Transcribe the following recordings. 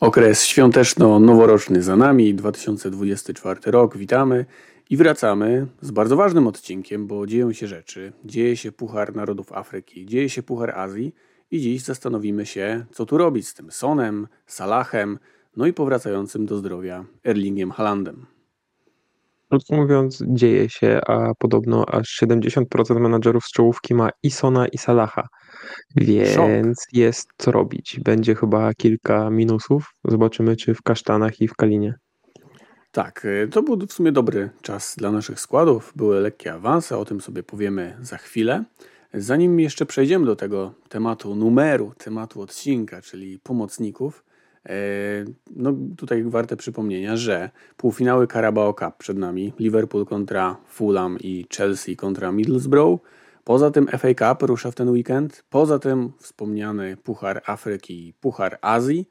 Okres świąteczno-noworoczny za nami, 2024 rok, witamy i wracamy z bardzo ważnym odcinkiem, bo dzieją się rzeczy. Dzieje się Puchar Narodów Afryki, dzieje się Puchar Azji i dziś zastanowimy się, co tu robić z tym Sonem, Salahem, no i powracającym do zdrowia Erlingiem Haalandem. Krótko mówiąc, dzieje się, a podobno aż 70% menadżerów z czołówki ma i Sona, i Salaha. Więc Szok. jest co robić. Będzie chyba kilka minusów. Zobaczymy, czy w kasztanach i w Kalinie. Tak, y, to był w sumie dobry czas dla naszych składów. Były lekkie awanse, o tym sobie powiemy za chwilę. Zanim jeszcze przejdziemy do tego tematu numeru, tematu odcinka, czyli pomocników, no tutaj warte przypomnienia, że półfinały Carabao Cup przed nami, Liverpool kontra Fulham i Chelsea kontra Middlesbrough, Poza tym FA Cup rusza w ten weekend, poza tym wspomniany Puchar Afryki i Puchar Azji.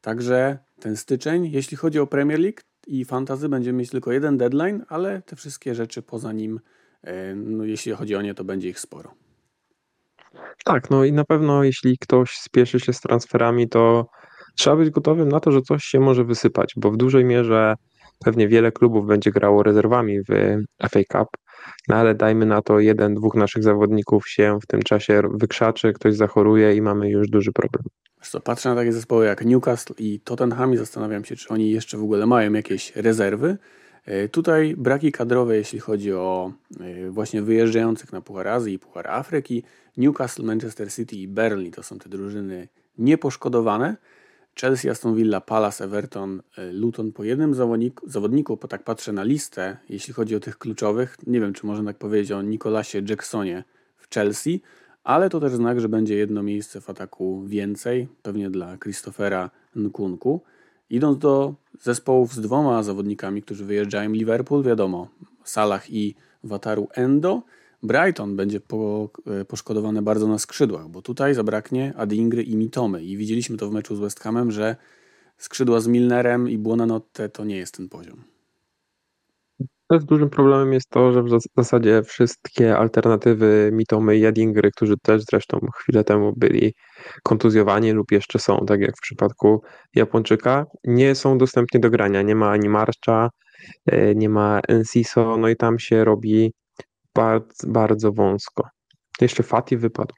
Także ten styczeń, jeśli chodzi o Premier League i Fantazy, będziemy mieć tylko jeden deadline, ale te wszystkie rzeczy poza nim, e, no jeśli chodzi o nie, to będzie ich sporo. Tak, no i na pewno jeśli ktoś spieszy się z transferami, to trzeba być gotowym na to, że coś się może wysypać, bo w dużej mierze pewnie wiele klubów będzie grało rezerwami w FA Cup, no ale dajmy na to, jeden, dwóch naszych zawodników się w tym czasie wykrzaczy, ktoś zachoruje i mamy już duży problem. Co, patrzę na takie zespoły jak Newcastle i Tottenham i zastanawiam się, czy oni jeszcze w ogóle mają jakieś rezerwy. E, tutaj braki kadrowe, jeśli chodzi o e, właśnie wyjeżdżających na Puchar Azji i Puchar Afryki. Newcastle, Manchester City i Burnley to są te drużyny nieposzkodowane. Chelsea, Aston Villa, Palace, Everton, e, Luton po jednym zawodniku, zawodniku, bo tak patrzę na listę, jeśli chodzi o tych kluczowych, nie wiem czy można tak powiedzieć o Nicolasie Jacksonie w Chelsea, ale to też znak, że będzie jedno miejsce w ataku więcej, pewnie dla Christophera Nkunku. Idąc do zespołów z dwoma zawodnikami, którzy wyjeżdżają, Liverpool, wiadomo, Salah i Wataru Endo, Brighton będzie po, e, poszkodowany bardzo na skrzydłach, bo tutaj zabraknie Adingry i Mitomy. I widzieliśmy to w meczu z West Hamem, że skrzydła z Milnerem i Buonanotte to nie jest ten poziom. Też dużym problemem jest to, że w zasadzie wszystkie alternatywy Mitomy i Adingry, którzy też zresztą chwilę temu byli kontuzjowani lub jeszcze są, tak jak w przypadku Japończyka, nie są dostępni do grania. Nie ma ani Marszcza, e, nie ma Enciso, no i tam się robi bardzo, bardzo wąsko. Jeszcze Fati wypadł.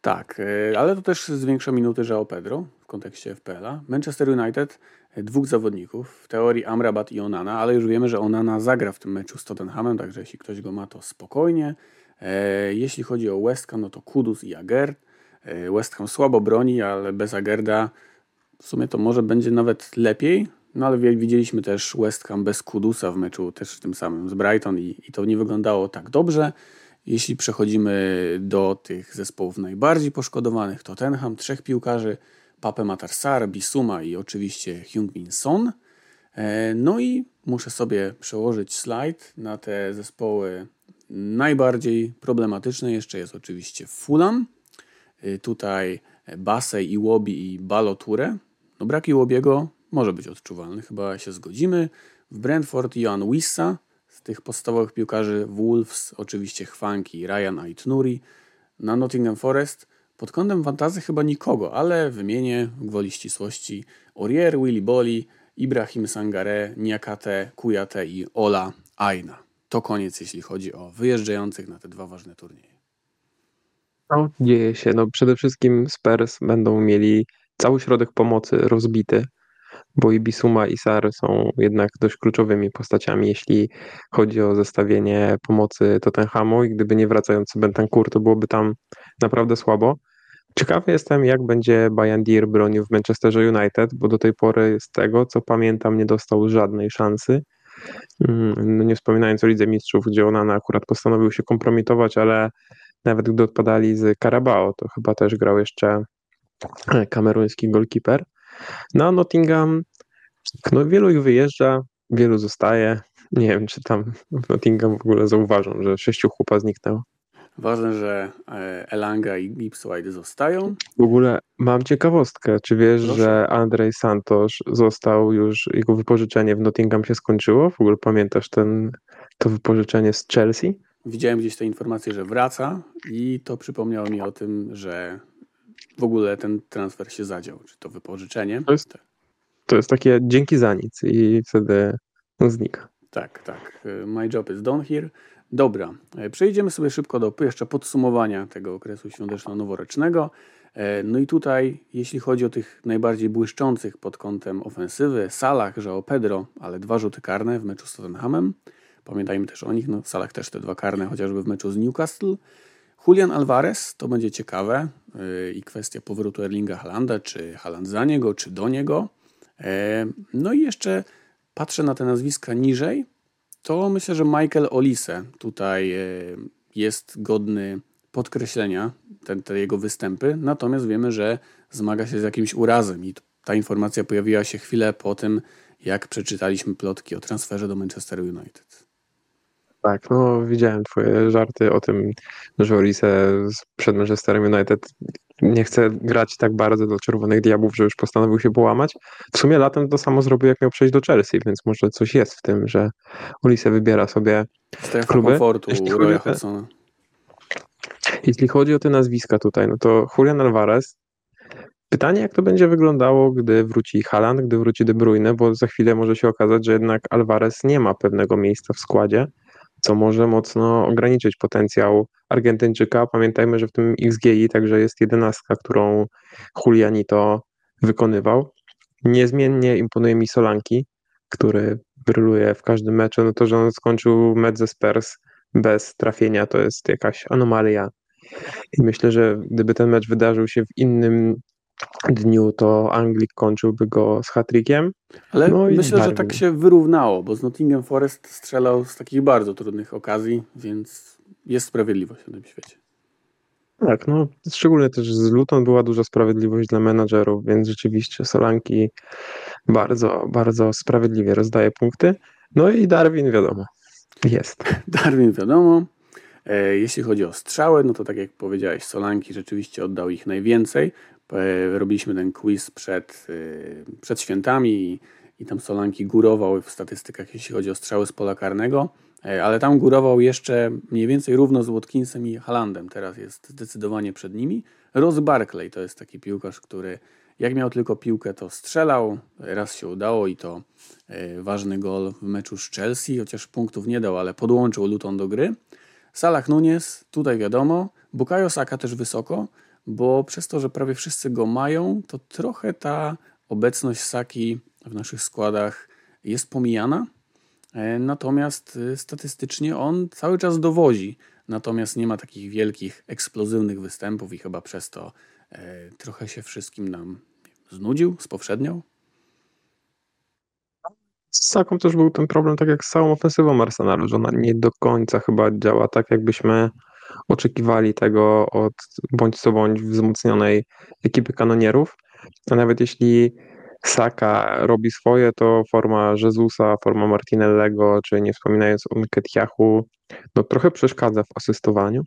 Tak, e, ale to też zwiększa minuty João Pedro w kontekście FPL-a. Manchester United e, dwóch zawodników, w teorii Amrabat i Onana, ale już wiemy, że Onana zagra w tym meczu z Tottenhamem, także jeśli ktoś go ma, to spokojnie. E, jeśli chodzi o West Ham, no to Kudus i Agerd. West Ham słabo broni, ale bez Agerda w sumie to może będzie nawet lepiej, no ale widzieliśmy też West Ham bez Kudusa w meczu też tym samym z Brighton i, i to nie wyglądało tak dobrze. Jeśli przechodzimy do tych zespołów najbardziej poszkodowanych, to Tottenham, trzech piłkarzy, Pape Matarsar, Bisuma i oczywiście Hyung-Min Son. E, no i muszę sobie przełożyć slajd na te zespoły najbardziej problematyczne. Jeszcze jest oczywiście Fulham, e, tutaj Basej, Iwobi i Baloture. No brak Iwobiego może być odczuwalny, chyba się zgodzimy. W Brentford Johan Wissa, z tych podstawowych piłkarzy Wolves oczywiście Chwanki, Ryan Aitnuri. Na Nottingham Forest pod kątem fantazy chyba nikogo, ale wymienię gwoli ścisłości Orier, Willy Boli, Ibrahim Sangare, Niakate, Kujate i Ola Aina. To koniec, jeśli chodzi o wyjeżdżających na te dwa ważne turnieje. No, dzieje się. No, przede wszystkim Spurs będą mieli cały środek pomocy rozbity bo i Bisuma i Sar są jednak dość kluczowymi postaciami, jeśli chodzi o zestawienie pomocy Tottenhamu i gdyby nie wracający Bentancur, to byłoby tam naprawdę słabo. Ciekawy jestem, jak będzie Bayandir bronił w Manchesterze United, bo do tej pory z tego, co pamiętam, nie dostał żadnej szansy. Mm, no nie wspominając o Lidze Mistrzów, gdzie ona akurat postanowił się kompromitować, ale nawet gdy odpadali z Carabao, to chyba też grał jeszcze kameruński golkiper. No, Nottingham, no wielu ich wyjeżdża, wielu zostaje. Nie wiem, czy tam w Nottingham w ogóle zauważą, że sześciu chłopa zniknęło. Ważne, że e, Elanga i Gipswide zostają. W ogóle mam ciekawostkę. Czy wiesz, Proszę. że Andrzej Santos został już, jego wypożyczenie w Nottingham się skończyło? W ogóle pamiętasz ten, to wypożyczenie z Chelsea? Widziałem gdzieś te informacje, że wraca i to przypomniało mi o tym, że w ogóle ten transfer się zadział, czy to wypożyczenie. To jest, to jest takie dzięki za nic i wtedy znika. Tak, tak. My job is done here. Dobra, e, przejdziemy sobie szybko do jeszcze podsumowania tego okresu świąteczno-noworocznego. E, no i tutaj, jeśli chodzi o tych najbardziej błyszczących pod kątem ofensywy, Salah, o Pedro, ale dwa rzuty karne w meczu z Tottenhamem. Pamiętajmy też o nich, no Salah też te dwa karne, chociażby w meczu z Newcastle. Julian Alvarez, to będzie ciekawe yy, i kwestia powrotu Erlinga Halanda, czy Haland za niego, czy do niego. Yy, no i jeszcze patrzę na te nazwiska niżej, to myślę, że Michael Olise tutaj yy, jest godny podkreślenia, te, te jego występy, natomiast wiemy, że zmaga się z jakimś urazem i ta informacja pojawiła się chwilę po tym, jak przeczytaliśmy plotki o transferze do Manchester United. Tak, no widziałem twoje żarty o tym, że Olise przed Manchesterem United nie chce grać tak bardzo do Czerwonych Diabłów, że już postanowił się połamać. W sumie latem to samo zrobił, jak miał przejść do Chelsea, więc może coś jest w tym, że Olise wybiera sobie Strefa kluby. komfortu Roya Hudsona. Jeśli chodzi o te nazwiska tutaj, no to Julian Alvarez. Pytanie, jak to będzie wyglądało, gdy wróci Haaland, gdy wróci De Bruyne, bo za chwilę może się okazać, że jednak Alvarez nie ma pewnego miejsca w składzie, co może mocno ograniczyć potencjał Argentyńczyka. Pamiętajmy, że w tym XGI także jest jedenastka, którą Julianito wykonywał. Niezmiennie imponuje mi Solanki, który bryluje w każdym meczu. No to, że on skończył mecz ze Spurs bez trafienia, to jest jakaś anomalia. I myślę, że gdyby ten mecz wydarzył się w innym dniu, to Anglik kończyłby go z hatrykiem. Ale no myślę, że tak się wyrównało, bo z Nottingham Forest strzelał z takich bardzo trudnych okazji, więc jest sprawiedliwość na tym świecie. Tak, no szczególnie też z Luton była duża sprawiedliwość dla menadżerów, więc rzeczywiście Solanki bardzo, bardzo sprawiedliwie rozdaje punkty. No i Darwin wiadomo, jest. Darwin wiadomo. E, jeśli chodzi o strzały, no to tak jak powiedziałeś, Solanki rzeczywiście oddał ich najwięcej. E, robiliśmy ten quiz przed, e, przed świętami i, tam Solanki górował w statystykach, jeśli chodzi o strzały z pola karnego, ale tam górował jeszcze mniej więcej równo z Watkinsem i Halandem. Teraz jest zdecydowanie przed nimi. Ross Barkley to jest taki piłkarz, który jak miał tylko piłkę, to strzelał. Raz się udało i to e, ważny gol w meczu z Chelsea, chociaż punktów nie dał, ale podłączył Luton do gry. Salah Nunes, tutaj wiadomo. Bukayo Saka też wysoko, bo przez to, że prawie wszyscy go mają, to trochę ta obecność Saki w naszych składach jest pomijana. E, natomiast e, statystycznie on cały czas dowozi. Natomiast nie ma takich wielkich, eksplozywnych występów i chyba przez to trochę się wszystkim nam znudził, spowszedniał? Z Saką też był ten problem, tak jak z całą ofensywą Arsenalu, że ona nie do końca chyba działa tak, jakbyśmy oczekiwali tego od bądź co bądź wzmocnionej ekipy kanonierów. A nawet jeśli Saka robi swoje, to forma Jezusa, forma Martinellego, czy nie wspominając o Nketiahu, no trochę przeszkadza w asystowaniu.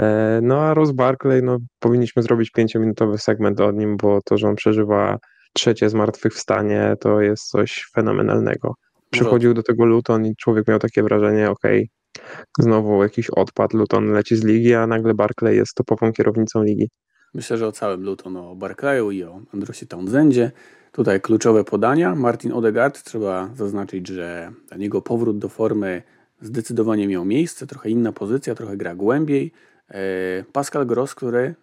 E, no a Ross Barkley, no powinniśmy zrobić pięciominutowy segment o nim, bo to, że on przeżywa trzecie zmartwychwstanie, to jest coś fenomenalnego. Przychodził do tego Luton i człowiek miał takie wrażenie, okej, okay, znowu jakiś odpad, Luton leci z ligi, a nagle Barkley jest topową kierownicą ligi. Myślę, że o całym Luton, o Barclayu i o Androsie Townsendzie. Tutaj kluczowe podania. Martin Odegaard, trzeba zaznaczyć, że niego powrót do formy zdecydowanie miał miejsce, trochę inna pozycja, trochę gra głębiej. E, Pascal Gross, który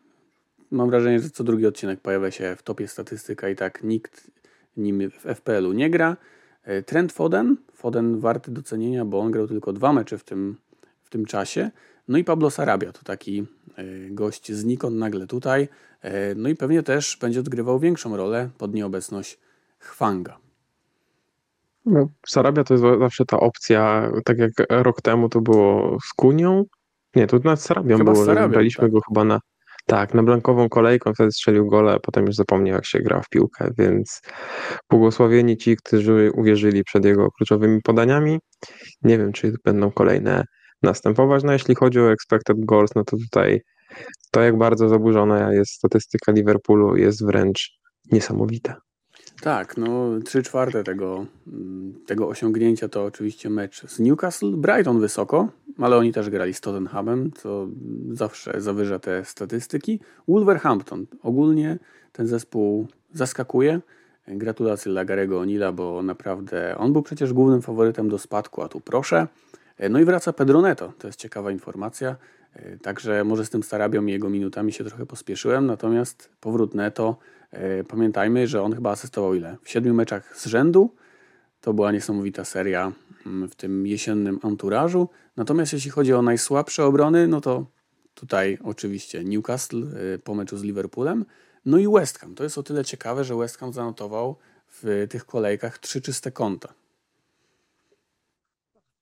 mam wrażenie, że co drugi odcinek pojawia się w topie statystyka i tak nikt nim w FPL-u nie gra. E, Trent Foden, Foden warty docenienia, bo on grał tylko dwa mecze w tym, w tym czasie. No i Pablo Sarabia to taki e, gość znikąd nagle tutaj. No i pewnie też będzie odgrywał większą rolę pod nieobecność Chwanga. No, Sarabia to jest zawsze ta opcja, tak jak rok temu to było z Kunią. Nie, to nawet Sarabią chyba było, Sarabią, braliśmy tak. go chyba na tak, na blankową kolejką, wtedy strzelił gole, potem już zapomniał jak się gra w piłkę, więc błogosławieni ci, którzy uwierzyli przed jego kluczowymi podaniami. Nie wiem, czy będą kolejne następować. No jeśli chodzi o expected goals, no to tutaj to jak bardzo zaburzona jest statystyka Liverpoolu jest wręcz niesamowita. Tak, no trzy czwarte tego, tego osiągnięcia to oczywiście mecz z Newcastle. Brighton wysoko, ale oni też grali z Tottenhamem, co zawsze zawyża te statystyki. Wolverhampton. Ogólnie ten zespół zaskakuje. Gratulacje dla Garego Onila, bo naprawdę on był przecież głównym faworytem do spadku, a tu proszę. No i wraca Pedro Neto, to jest ciekawa informacja. Także może z tym Starabią i jego minutami się trochę pospieszyłem, natomiast powrót Neto, pamiętajmy, że on chyba asystował ile? W siedmiu meczach z rzędu. To była niesamowita seria mm, w tym jesiennym anturażu. Natomiast jeśli chodzi o najsłabsze obrony, no to tutaj oczywiście Newcastle po meczu z Liverpoolem. No i West Ham. To jest o tyle ciekawe, że West Ham zanotował w tych kolejkach trzy czyste konta.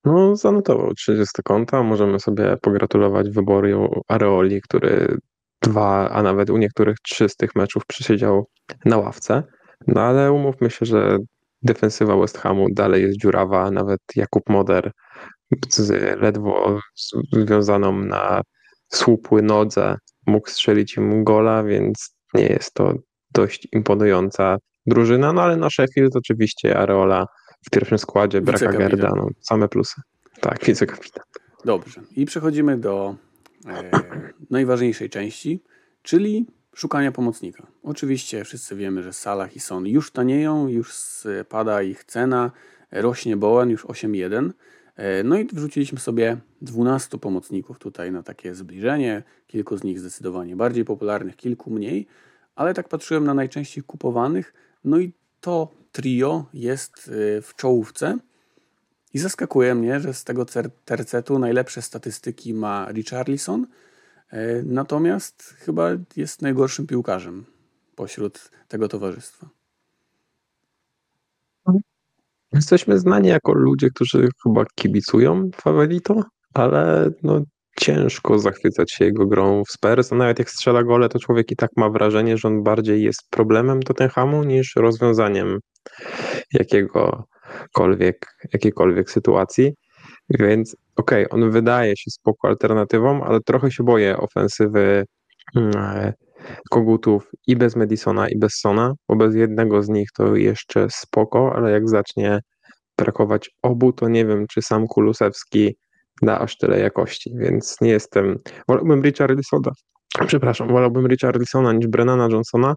No, zanotował 30 konta. Możemy sobie pogratulować wyboru Areoli, który dwa, a nawet u niektórych trzy z tych meczów przysiedział na ławce. No ale umówmy się, że defensywa West Hamu dalej jest dziurawa. Nawet Jakub Moder z ledwo związaną na słupły nodze mógł strzelić im gola, więc nie jest to dość imponująca drużyna, no ale na Sheffield oczywiście Areola w pierwszym składzie, Braka Gerda, no, same plusy. Tak, wicekapitan. Dobrze. I przechodzimy do e, najważniejszej części, czyli szukania pomocnika. Oczywiście wszyscy wiemy, że Salah i Son już tanieją, już spada ich cena, rośnie Bowen już 8.1. E, no i wrzuciliśmy sobie 12 pomocników tutaj na takie zbliżenie. Kilku z nich zdecydowanie bardziej popularnych, kilku mniej, ale tak patrzyłem na najczęściej kupowanych. No i to trio jest y, w czołówce. I zaskakuje mnie, że z tego tercetu najlepsze statystyki ma Richarlison, e, natomiast chyba jest najgorszym piłkarzem pośród tego towarzystwa. Jesteśmy znani jako ludzie, którzy chyba kibicują Favelito, ale no, ciężko zachwycać się jego grą w Spurs. A nawet jak strzela gole, to człowiek i tak ma wrażenie, że on bardziej jest problemem Tottenhamu niż rozwiązaniem jakiegokolwiek, jakiejkolwiek sytuacji. Więc okej, okay, on wydaje się spoko alternatywą, ale trochę się boję ofensywy mm, kogutów i bez Madisona, i bez Sona, bo bez jednego z nich to jeszcze spoko, ale jak zacznie brakować obu, to nie wiem, czy sam Kulusewski da aż tyle jakości, więc nie jestem. Wolałbym Richarlisona, przepraszam, wolałbym Richarlisona niż Brennana Johnsona,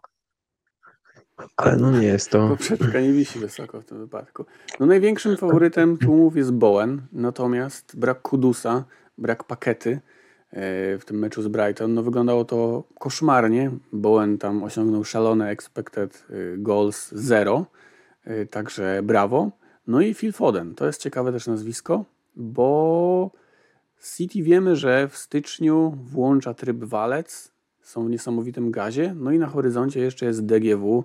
ale no nie jest to. Poprzeczka nie wisi wysoko w tym wypadku. No największym faworytem tłumów jest Bowen, natomiast brak Kudusa, brak pakety e, w tym meczu z Brighton, no wyglądało to koszmarnie. Bowen tam osiągnął szalone expected e, goals 0, e, także brawo. No i Phil Foden, to jest ciekawe też nazwisko, bo City wiemy, że w styczniu włącza tryb walec, są w niesamowitym gazie, no i na horyzoncie jeszcze jest DGW,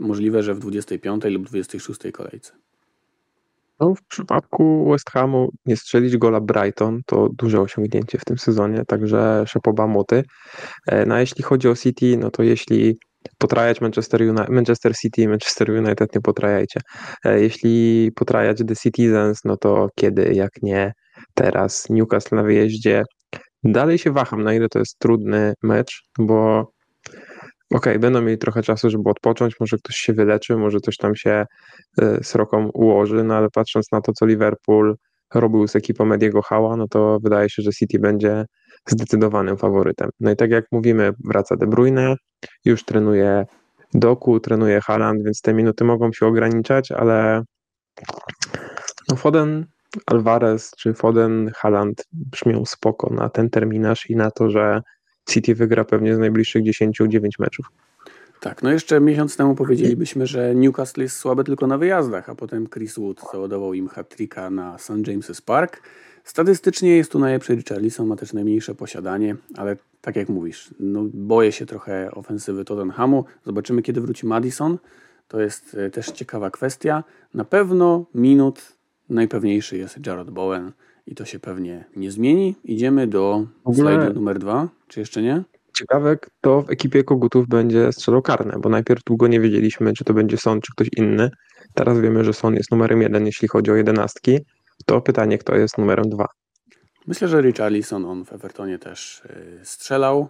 możliwe, że w 25 lub 26 kolejce. No, w przypadku West Hamu nie strzelić gola Brighton to duże osiągnięcie w tym sezonie, także szapoba moty. E, no a jeśli chodzi o City, no to jeśli potrajać Manchester, United, Manchester City i Manchester United nie potrajajcie. E, jeśli potrajać The Citizens, no to kiedy, jak nie teraz Newcastle na wyjeździe. Dalej się waham, na ile to jest trudny mecz, bo okej, okay, będą mieli trochę czasu, żeby odpocząć, może ktoś się wyleczy, może coś tam się z e, roką ułoży, no ale patrząc na to, co Liverpool robił z ekipą Mediego Hała, no to wydaje się, że City będzie zdecydowanym faworytem. No i tak jak mówimy, wraca De Bruyne, już trenuje Doku, trenuje Haaland, więc te minuty mogą się ograniczać, ale no Foden, Alvarez czy Foden, Haaland brzmią spoko na ten terminarz i na to, że City wygra pewnie z najbliższych 10-9 meczów. Tak, no jeszcze miesiąc temu powiedzielibyśmy, że Newcastle jest słabe tylko na wyjazdach, a potem Chris Wood załadował im hat na St. James's Park. Statystycznie jest tu najlepszy Richarlison, ma też najmniejsze posiadanie, ale tak jak mówisz, no boję się trochę ofensywy Tottenhamu. Zobaczymy, kiedy wróci Madison. To jest e, też ciekawa kwestia. Na pewno minut najpewniejszy jest Jared Bowen i to się pewnie nie zmieni. Idziemy do slajdu numer dwa, czy jeszcze nie? Ciekawe, kto w ekipie Kogutów będzie strzelał karne, bo najpierw długo nie wiedzieliśmy, czy to będzie Son, czy ktoś inny. Teraz wiemy, że Son jest numerem jeden, jeśli chodzi o jedenastki. To pytanie, kto jest numerem dwa? Myślę, że Richarlison, on w Evertonie też y, strzelał.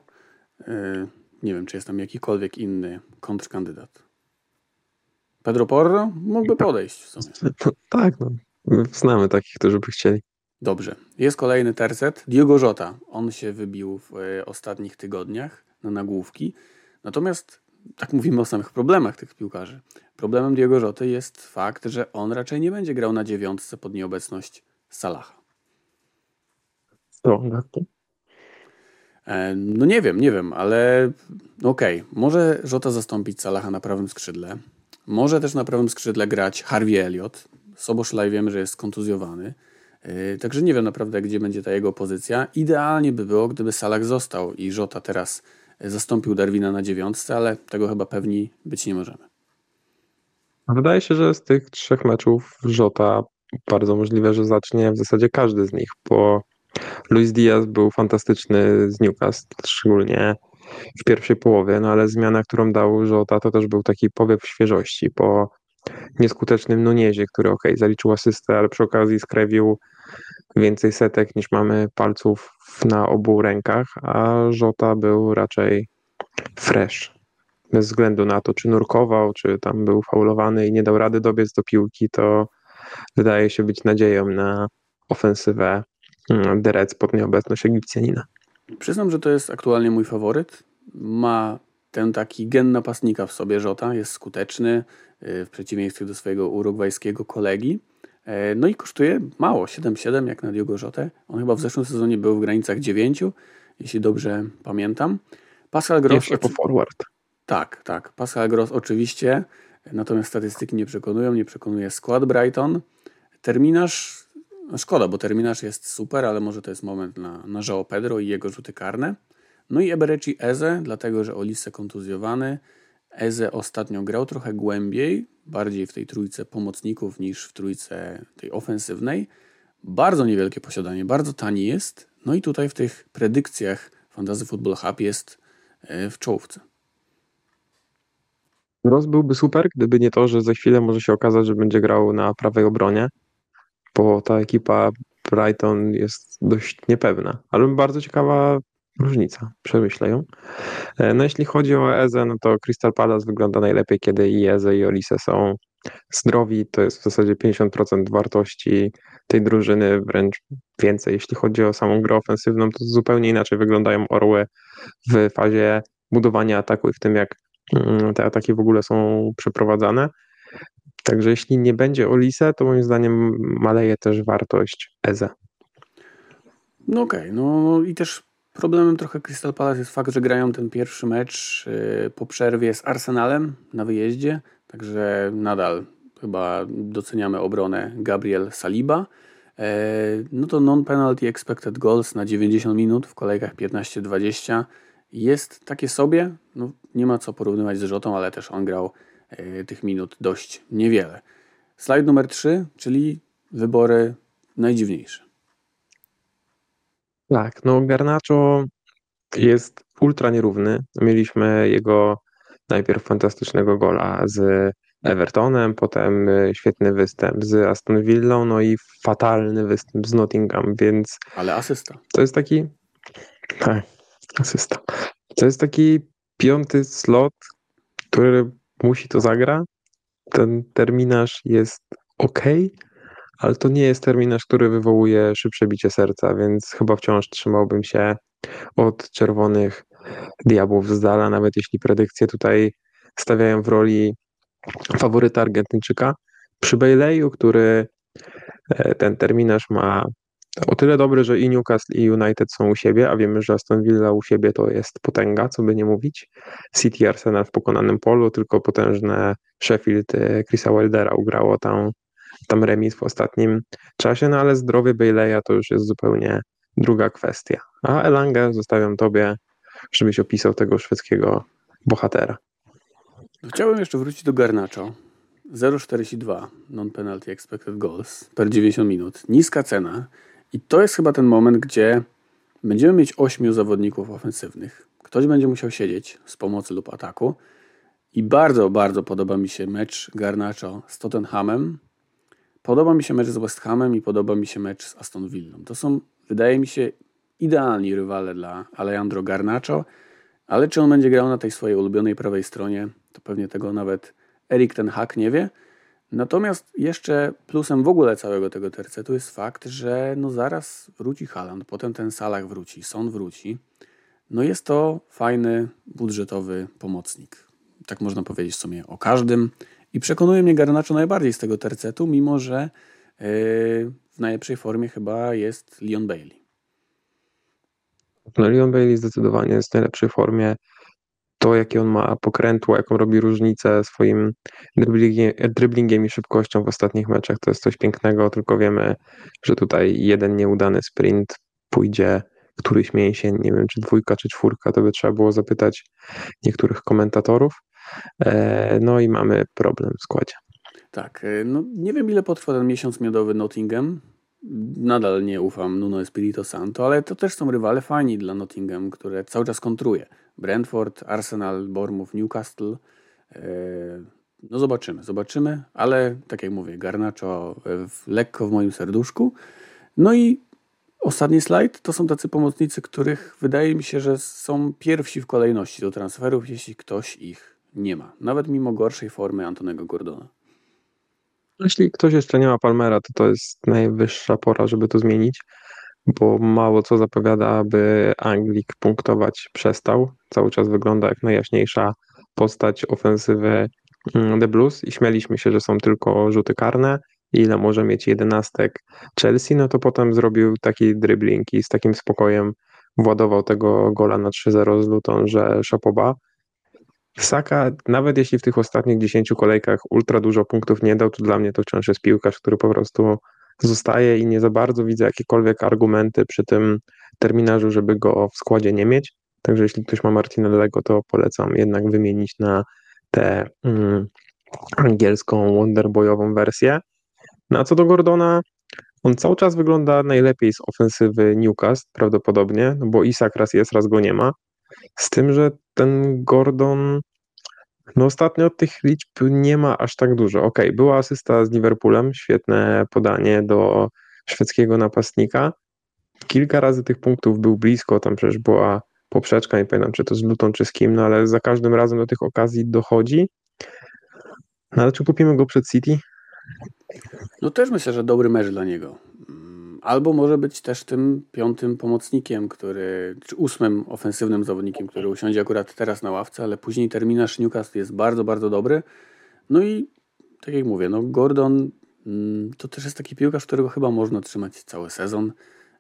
Y, nie wiem, czy jest tam jakikolwiek inny kontrkandydat. Pedro Porro mógłby podejść w sumie. No, tak, no. Znamy takich, którzy by chcieli. Dobrze. Jest kolejny tercet. Diogo Jota. On się wybił w e, ostatnich tygodniach na nagłówki. Natomiast tak mówimy o samych problemach tych piłkarzy. Problemem Diogo Joty jest fakt, że on raczej nie będzie grał na dziewiątce pod nieobecność Salaha. E, no nie wiem, nie wiem, ale no okej, okay. może Żota zastąpić Salaha na prawym skrzydle. Może też na prawym skrzydle grać Harvey Elliott. Soboszlaj wiemy, że jest kontuzjowany. E, także nie wiem naprawdę, gdzie będzie ta jego pozycja. Idealnie by było, gdyby Salah został i Żota teraz zastąpił Darwina na dziewiątce, ale tego chyba pewni być nie możemy. Wydaje się, że z tych trzech meczów Żota bardzo możliwe, że zacznie w zasadzie każdy z nich, bo Luis Diaz był fantastyczny z Newcastle, szczególnie w pierwszej połowie, no ale zmiana, którą dał Żota, to też był taki powiew świeżości po nieskutecznym Nuniezie, który ok, zaliczył asystę, ale przy okazji skrewił więcej setek niż mamy palców na obu rękach, a Żota był raczej fresh. Bez względu na to, czy nurkował, czy tam był faulowany i nie dał rady dobiec do piłki, to wydaje się być nadzieją na ofensywę mm, Derec pod nieobecność Egipcjanina. Przyznam, że to jest aktualnie mój faworyt. Ma ten taki gen napastnika w sobie Żota, jest skuteczny y, w przeciwieństwie do swojego urugwajskiego kolegi. E, no i kosztuje mało, 7,7 jak na Diogo Jotę. On chyba w zeszłym sezonie był w granicach 9, jeśli dobrze pamiętam. Pascal Gross... Jeszcze po forward. Tak, tak. Pascal Gross oczywiście, natomiast statystyki nie przekonują, nie przekonuje skład Brighton. Terminarz, no szkoda, bo terminarz jest super, ale może to jest moment na, na João Pedro i jego rzuty karne. No i Eberechi Eze, dlatego że Olise kontuzjowany. Eze ostatnio grał trochę głębiej, bardziej w tej trójce pomocników niż w trójce tej ofensywnej. Bardzo niewielkie posiadanie, bardzo tani jest. No i tutaj w tych predykcjach Fantasy Football Hub jest e, w czołówce. Ross byłby super, gdyby nie to, że za chwilę może się okazać, że będzie grał na prawej obronie, bo ta ekipa Brighton jest dość niepewna, ale bardzo ciekawa różnica, przemyślę ją. E, no jeśli chodzi o Eze, no to Crystal Palace wygląda najlepiej, kiedy i Eze i Olise są zdrowi, to jest w zasadzie 50% wartości tej drużyny, wręcz więcej. Jeśli chodzi o samą grę ofensywną, to zupełnie inaczej wyglądają orły w fazie budowania ataku i w tym, jak mm, te ataki w ogóle są przeprowadzane. Także jeśli nie będzie Olise, to moim zdaniem maleje też wartość Eze. No okej, okay. no i też Problemem trochę Crystal Palace jest fakt, że grają ten pierwszy mecz y, po przerwie z Arsenalem na wyjeździe, także nadal chyba doceniamy obronę Gabriel Saliba. E, no to non-penalty expected goals na 90 minut w kolejkach 15-20 jest takie sobie. No, nie ma co porównywać z Rzotą, ale też on grał e, tych minut dość niewiele. Slajd numer 3, czyli wybory najdziwniejsze. Tak, no Garnacho jest ultra nierówny. Mieliśmy jego najpierw fantastycznego gola z Evertonem, potem y, świetny występ z Aston Villą, no i fatalny występ z Nottingham, więc... Ale asysta. To jest taki... Tak, asysta. To jest taki piąty slot, który musi to zagra. Ten terminarz jest ok, ale to nie jest terminarz, który wywołuje szybsze bicie serca, więc chyba wciąż trzymałbym się od czerwonych diabłów z dala, nawet jeśli predykcje tutaj stawiają w roli faworyta Argentyńczyka. Przy Bejleju, który e, ten terminarz ma o tyle dobry, że i Newcastle i United są u siebie, a wiemy, że Aston Villa u siebie to jest potęga, co by nie mówić. City Arsenal w pokonanym polu, tylko potężne Sheffield e, Chrisa Wildera ugrało tam tam remis w ostatnim czasie, no ale zdrowie Baileya to już jest zupełnie druga kwestia. A Elangę zostawiam tobie, żebyś opisał tego szwedzkiego bohatera. Chciałbym jeszcze wrócić do Garnaczo. 0,42 non-penalty expected goals per 90 minut. Niska cena. I to jest chyba ten moment, gdzie będziemy mieć ośmiu zawodników ofensywnych. Ktoś będzie musiał siedzieć z pomocy lub ataku. I bardzo, bardzo podoba mi się mecz Garnaczo z Tottenhamem Podoba mi się mecz z West Hamem i podoba mi się mecz z Aston Villą. To są, wydaje mi się, idealni rywale dla Alejandro Garnacho, ale czy on będzie grał na tej swojej ulubionej prawej stronie, to pewnie tego nawet Erik ten hak nie wie. Natomiast jeszcze plusem w ogóle całego tego tercetu jest fakt, że no zaraz wróci Haland, potem ten Salah wróci, Son wróci. No jest to fajny, budżetowy pomocnik. Tak można powiedzieć w sumie o każdym. I przekonuje mnie Garnacho najbardziej z tego tercetu, mimo że yy, w najlepszej formie chyba jest Leon Bailey. No Leon Bailey zdecydowanie jest w najlepszej formie. To, jakie on ma pokrętło, jaką robi różnicę swoim driblingiem i szybkością w ostatnich meczach, to jest coś pięknego, tylko wiemy, że tutaj jeden nieudany sprint pójdzie któryś mięsień, nie wiem czy dwójka, czy czwórka, to by trzeba było zapytać niektórych komentatorów. E, no i mamy problem w składzie. Tak, e, no nie wiem ile potrwa ten miesiąc miodowy Nottingham. Nadal nie ufam Nuno Espirito Santo, ale to też są rywale fajni dla Nottingham, które cały czas kontruje. Brentford, Arsenal, Bournemouth, Newcastle. E, no zobaczymy, zobaczymy, ale tak jak mówię, Garnacho lekko w moim serduszku. No i Ostatni slajd to są tacy pomocnicy, których wydaje mi się, że są pierwsi w kolejności do transferów, jeśli ktoś ich nie ma. Nawet mimo gorszej formy Antonego Gordona. Jeśli ktoś jeszcze nie ma Palmera, to to jest najwyższa pora, żeby to zmienić, bo mało co zapowiada, aby Anglik punktować przestał. Cały czas wygląda jak najjaśniejsza postać ofensywy mm, The Blues i śmieliśmy się, że są tylko rzuty karne ile może mieć jedenastek Chelsea, no to potem zrobił taki dribbling i z takim spokojem władował tego gola na 3-0 z Luton, że szapoba. Saka, nawet jeśli w tych ostatnich 10 kolejkach ultra dużo punktów nie dał, to dla mnie to wciąż jest piłkarz, który po prostu zostaje i nie za bardzo widzę jakiekolwiek argumenty przy tym terminarzu, żeby go w składzie nie mieć. Także jeśli ktoś ma Martinellego, to polecam jednak wymienić na tę mm, angielską Wonderboyową wersję. No a co do Gordona, on cały czas wygląda najlepiej z ofensywy Newcastle prawdopodobnie, no bo Isak raz jest, raz go nie ma. Z tym, że ten Gordon no ostatnio tych liczb nie ma aż tak dużo. Ok, była asysta z Liverpoolem, świetne podanie do szwedzkiego napastnika. Kilka razy tych punktów był blisko, tam przecież była poprzeczka, nie pamiętam czy to z Luton czy z kim, no ale za każdym razem do tych okazji dochodzi. No ale czy kupimy go przed City? No też myślę, że dobry mecz dla niego. Albo może być też tym piątym pomocnikiem, który, czy ósmym ofensywnym zawodnikiem, który usiądzie akurat teraz na ławce, ale później terminarz Newcastle jest bardzo, bardzo dobry. No i tak jak mówię, no Gordon mm, to też jest taki piłkarz, którego chyba można trzymać cały sezon.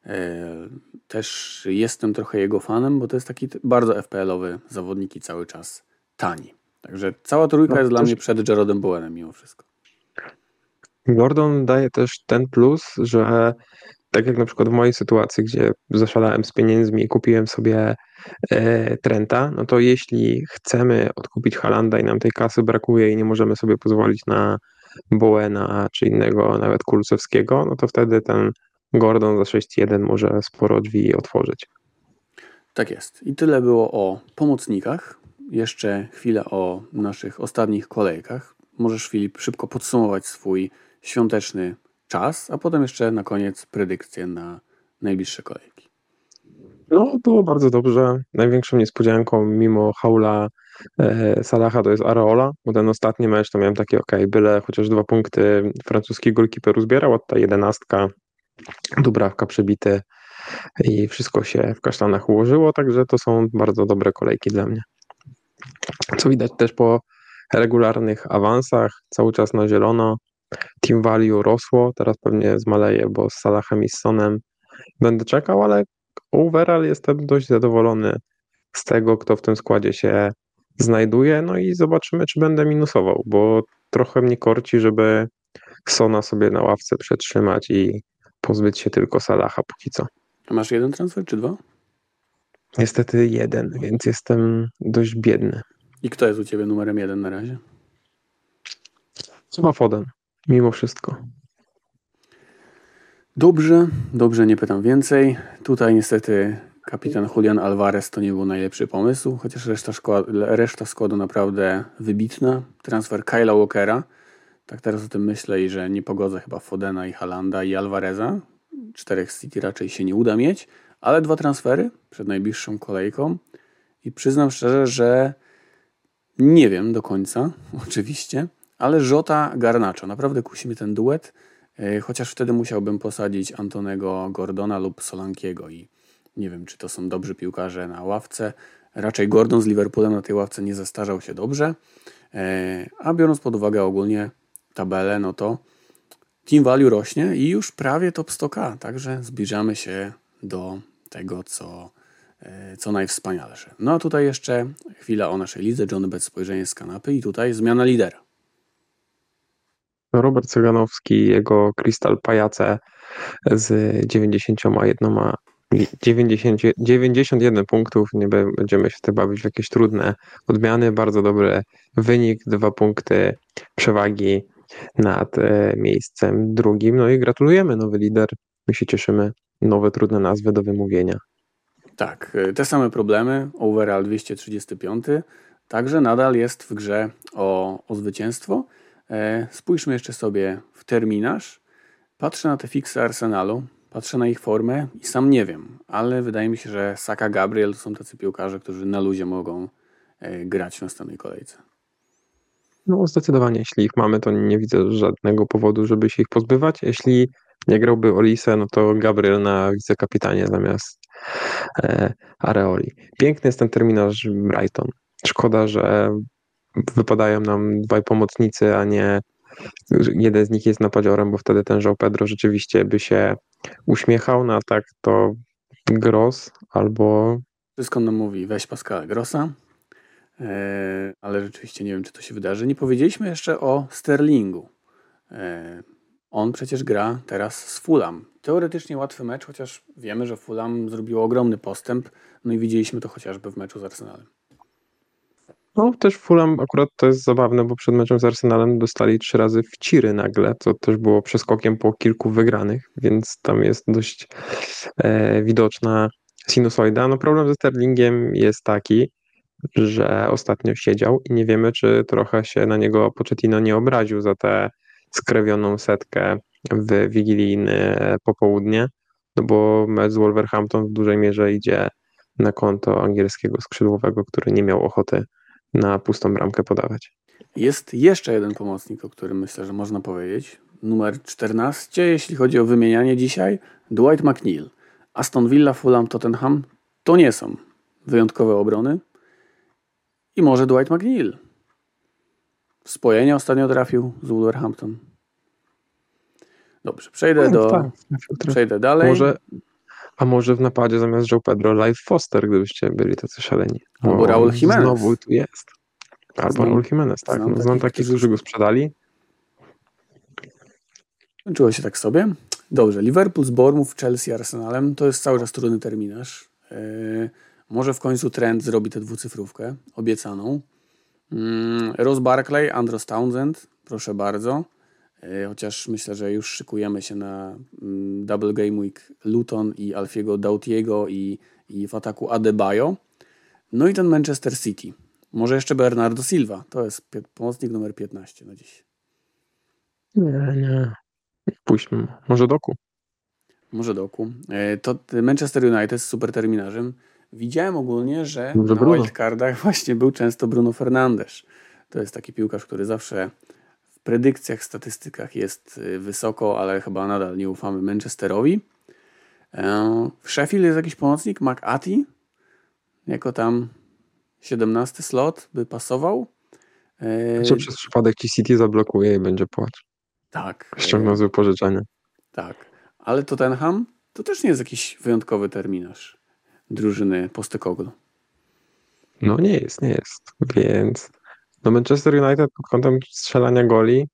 E, też jestem trochę jego fanem, bo to jest taki bardzo FPL-owy zawodnik i cały czas tani. Także cała trójka no, jest dla mnie przed Jarodem Bowenem mimo wszystko. Gordon daje też ten plus, że tak jak na przykład w mojej sytuacji, gdzie zaszalałem z pieniędzmi i kupiłem sobie e, Trenta, no to jeśli chcemy odkupić Halanda i nam tej kasy brakuje i nie możemy sobie pozwolić na Bowena czy innego, nawet Kulcewskiego, no to wtedy ten Gordon za 6-1 może sporo drzwi otworzyć. Tak jest. I tyle było o pomocnikach. Jeszcze chwilę o naszych ostatnich kolejkach. Możesz Filip szybko podsumować swój świąteczny czas, a potem jeszcze na koniec predykcje na najbliższe kolejki. No, było bardzo dobrze. Największą niespodzianką, mimo haula e, Salaha, to jest Areola, bo ten ostatni mecz to miałem takie, ok, byle chociaż dwa punkty francuski golkiper zbierał, a ta jedenastka, Dubrawka przebity i wszystko się w kasztanach ułożyło, także to są bardzo dobre kolejki dla mnie. Co widać też po regularnych awansach, cały czas na zielono, team value rosło, teraz pewnie zmaleje, bo z Salahem i z Sonem będę czekał, ale overall jestem dość zadowolony z tego, kto w tym składzie się znajduje, no i zobaczymy, czy będę minusował, bo trochę mnie korci, żeby Sona sobie na ławce przetrzymać i pozbyć się tylko Salaha póki co. A masz jeden transfer czy dwa? Niestety jeden, więc jestem dość biedny. I kto jest u ciebie numerem jeden na razie? Chyba Foden mimo wszystko. Dobrze, dobrze, nie pytam więcej. Tutaj niestety kapitan Julian Alvarez to nie był najlepszy pomysł, chociaż reszta, szkoda, reszta składu naprawdę wybitna. Transfer Kyla Walkera. Tak teraz o tym myślę i że nie pogodzę chyba Fodena i Halanda i Alvareza. Czterech City raczej się nie uda mieć, ale dwa transfery przed najbliższą kolejką i przyznam szczerze, że Nie wiem do końca, oczywiście, ale Żota Garnacho. Naprawdę kusi mnie ten duet, e, chociaż wtedy musiałbym posadzić Antonego Gordona lub Solankiego i nie wiem, czy to są dobrzy piłkarze na ławce. Raczej Gordon z Liverpoolem na tej ławce nie zestarzał się dobrze, e, a biorąc pod uwagę ogólnie tabelę, no to team value rośnie i już prawie top 100k, także zbliżamy się do tego, co, e, co najwspanialsze. No a tutaj jeszcze chwila o naszej lidze. John Bet spojrzenie z kanapy i tutaj zmiana lidera. Robert Cyganowski, jego Crystal Pajace z 91 90, 91 punktów, nie będziemy się tutaj bawić w jakieś trudne odmiany, bardzo dobry wynik, dwa punkty przewagi nad e, miejscem drugim. No i gratulujemy, nowy lider. My się cieszymy. Nowe trudne nazwy do wymówienia. Tak, e, te same problemy. Overall 235. Także nadal jest w grze o, o zwycięstwo. E, spójrzmy jeszcze sobie w terminarz. Patrzę na te fiksy Arsenalu, patrzę na ich formę i sam nie wiem, ale wydaje mi się, że Saka Gabriel to są tacy piłkarze, którzy na luzie mogą grać w następnej kolejce. No zdecydowanie, jeśli ich mamy, to nie widzę żadnego powodu, żeby się ich pozbywać. Jeśli nie grałby Olise, no to Gabriel na wicekapitanie zamiast e, Areoli. Piękny jest ten terminarz Brighton. Szkoda, że wypadają nam dwaj pomocnicy, a nie jeden z nich jest napadziorem, bo wtedy ten João Pedro rzeczywiście by się uśmiechał, no a tak to Gross albo... Wszystko nam mówi, weź Pascala Grossa, E, ale rzeczywiście nie wiem, czy to się wydarzy. Nie powiedzieliśmy jeszcze o Sterlingu. E, on przecież gra teraz z Fulham. Teoretycznie łatwy mecz, chociaż wiemy, że Fulham zrobiło ogromny postęp. No i widzieliśmy to chociażby w meczu z Arsenalem. No, też Fulham akurat to jest zabawne, bo przed meczem z Arsenalem dostali trzy razy w ciry nagle, co też było przeskokiem po kilku wygranych, więc tam jest dość e, widoczna sinusoida. No problem ze Sterlingiem jest taki, że ostatnio siedział i nie wiemy, czy trochę się na niego Pochettino nie obraził za tę skrewioną setkę w wigilijne popołudnie, no bo mecz z Wolverhampton w dużej mierze idzie na konto angielskiego skrzydłowego, który nie miał ochoty na pustą bramkę podawać. Jest jeszcze jeden pomocnik, o którym myślę, że można powiedzieć. Numer 14, jeśli chodzi o wymienianie dzisiaj, Dwight McNeil. Aston Villa, Fulham, Tottenham to nie są wyjątkowe obrony, i może Dwight McNeil. W spojenie ostatnio trafił z Wolverhampton. Dobrze, przejdę no, do. Tak, przejdę dalej. Może, a może w napadzie zamiast Joe Pedro Live Foster, gdybyście byli tacy szaleni. Albo Raul Jimenez. Znowu tu jest. Albo znam, Raul Jimenez, tak. Znam, no, znam takich, którzy go sprzedali. Kończyło się tak sobie. Dobrze, Liverpool z Bournemouth, Chelsea, Arsenalem to jest cały czas trudny terminarz. Yy, może w końcu trend zrobi tę dwucyfrówkę obiecaną. Mm, Ross Barclay, Andros Townsend, proszę bardzo. E, chociaż myślę, że już szykujemy się na mm, Double Game Week Luton i Alfiego Dautiego i, i w ataku Adebayo. No i ten Manchester City. Może jeszcze Bernardo Silva. To jest pomocnik numer 15 na dziś. Nie, nie. Puśćmy. Może Doku. Może Doku. E, to Manchester United z super terminarzem Widziałem ogólnie, że Dobrze, na wildcardach właśnie był często Bruno Fernandes. To jest taki piłkarz, który zawsze predykcjach, statystykach jest y, wysoko, ale chyba nadal nie ufamy Manchesterowi. E, w Sheffield jest jakiś pomocnik, McAtee, jako tam 17 slot by pasował. E, Co przez przypadek ci City zablokuje i będzie płacz. Tak. Ściągnął z wypożyczenia. Tak. Ale Tottenham to też nie jest jakiś wyjątkowy terminarz drużyny Postekoglu. No nie jest, nie jest. Więc no Manchester United pod kątem strzelania goli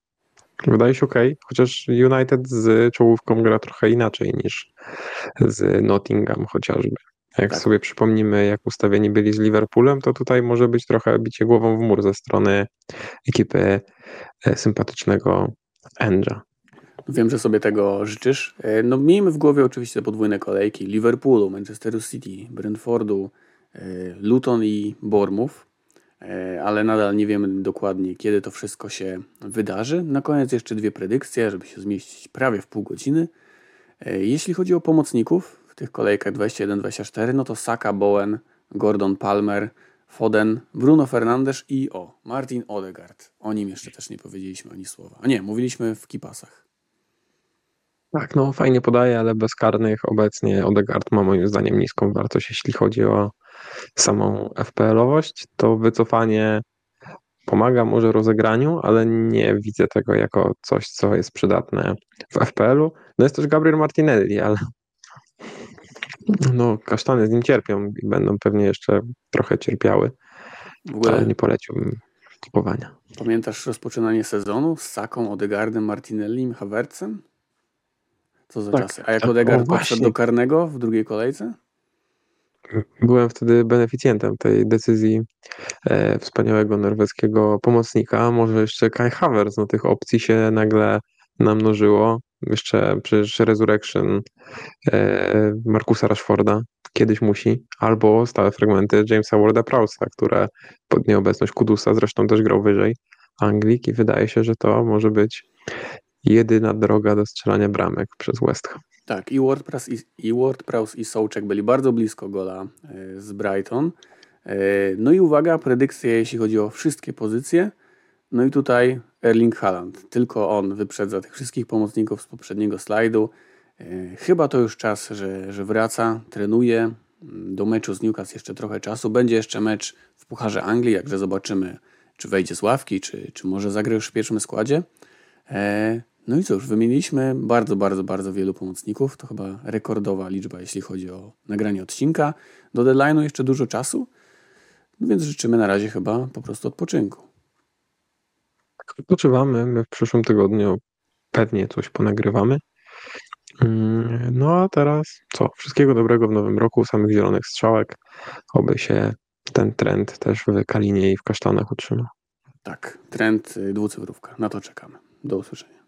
wydaje się ok, chociaż United z czołówką gra trochę inaczej niż z Nottingham chociażby. Jak tak. sobie przypomnimy, jak ustawieni byli z Liverpoolem, to tutaj może być trochę bicie głową w mur ze strony ekipy e, sympatycznego Andrza. Wiem, że sobie tego życzysz. E, no, miejmy w głowie oczywiście podwójne kolejki Liverpoolu, Manchesteru City, Brentfordu, e, Luton i Bournemouth, ale nadal nie wiemy dokładnie, kiedy to wszystko się wydarzy. Na koniec jeszcze dwie predykcje, żeby się zmieścić prawie w pół godziny. Jeśli chodzi o pomocników w tych kolejkach 21-24, no to Saka, Bowen, Gordon Palmer, Foden, Bruno Fernandes i o, Martin Odegaard. O nim jeszcze też nie powiedzieliśmy ani słowa. A nie, mówiliśmy w kipasach. Tak, no fajnie podaje, ale bez karnych obecnie Odegaard ma moim zdaniem niską wartość, jeśli chodzi o samą FPL-owość. To wycofanie pomaga może rozegraniu, ale nie widzę tego jako coś, co jest przydatne w FPL-u. No jest też Gabriel Martinelli, ale no kasztany z nim cierpią i będą pewnie jeszcze trochę cierpiały, w ogóle ale nie poleciłbym kupowania. Pamiętasz rozpoczynanie sezonu z Saką, Odegaardem, Martinellim, Havertzem? Co za tak, czasy. A jak tak, Odegaard poszedł do karnego w drugiej kolejce? Byłem wtedy beneficjentem tej decyzji e, wspaniałego norweskiego pomocnika. Może jeszcze Kai Havertz, no tych opcji się nagle namnożyło. Jeszcze przecież Resurrection e, Markusa Rashforda kiedyś musi, albo stałe fragmenty Jamesa Warda Prowsa, które pod nieobecność Kudusa zresztą też grał wyżej Anglik i wydaje się, że to może być jedyna droga do strzelania bramek przez West Ham. Tak, i WordPress i, i, WordPress i Sołczek byli bardzo blisko gola e, z Brighton. E, no i uwaga, predykcje jeśli chodzi o wszystkie pozycje. No i tutaj Erling Haaland. Tylko on wyprzedza tych wszystkich pomocników z poprzedniego slajdu. E, chyba to już czas, że, że wraca, trenuje. Do meczu z Newcastle jeszcze trochę czasu. Będzie jeszcze mecz w Pucharze Anglii, jakże zobaczymy, czy wejdzie z ławki, czy, czy może zagra już w pierwszym składzie. No i cóż, wymieniliśmy bardzo, bardzo, bardzo wielu pomocników. To chyba rekordowa liczba, jeśli chodzi o nagranie odcinka. Do deadline'u jeszcze dużo czasu, no więc życzymy na razie chyba po prostu odpoczynku. Odpoczywamy. My w przyszłym tygodniu pewnie coś ponagrywamy. Mm, no a teraz co? Wszystkiego dobrego w nowym roku, samych zielonych strzałek. Oby się ten trend też w Kalinie i w Kasztanach utrzymał. Tak, trend y, dwucyfrówka. Na to czekamy. Do usłyszenia.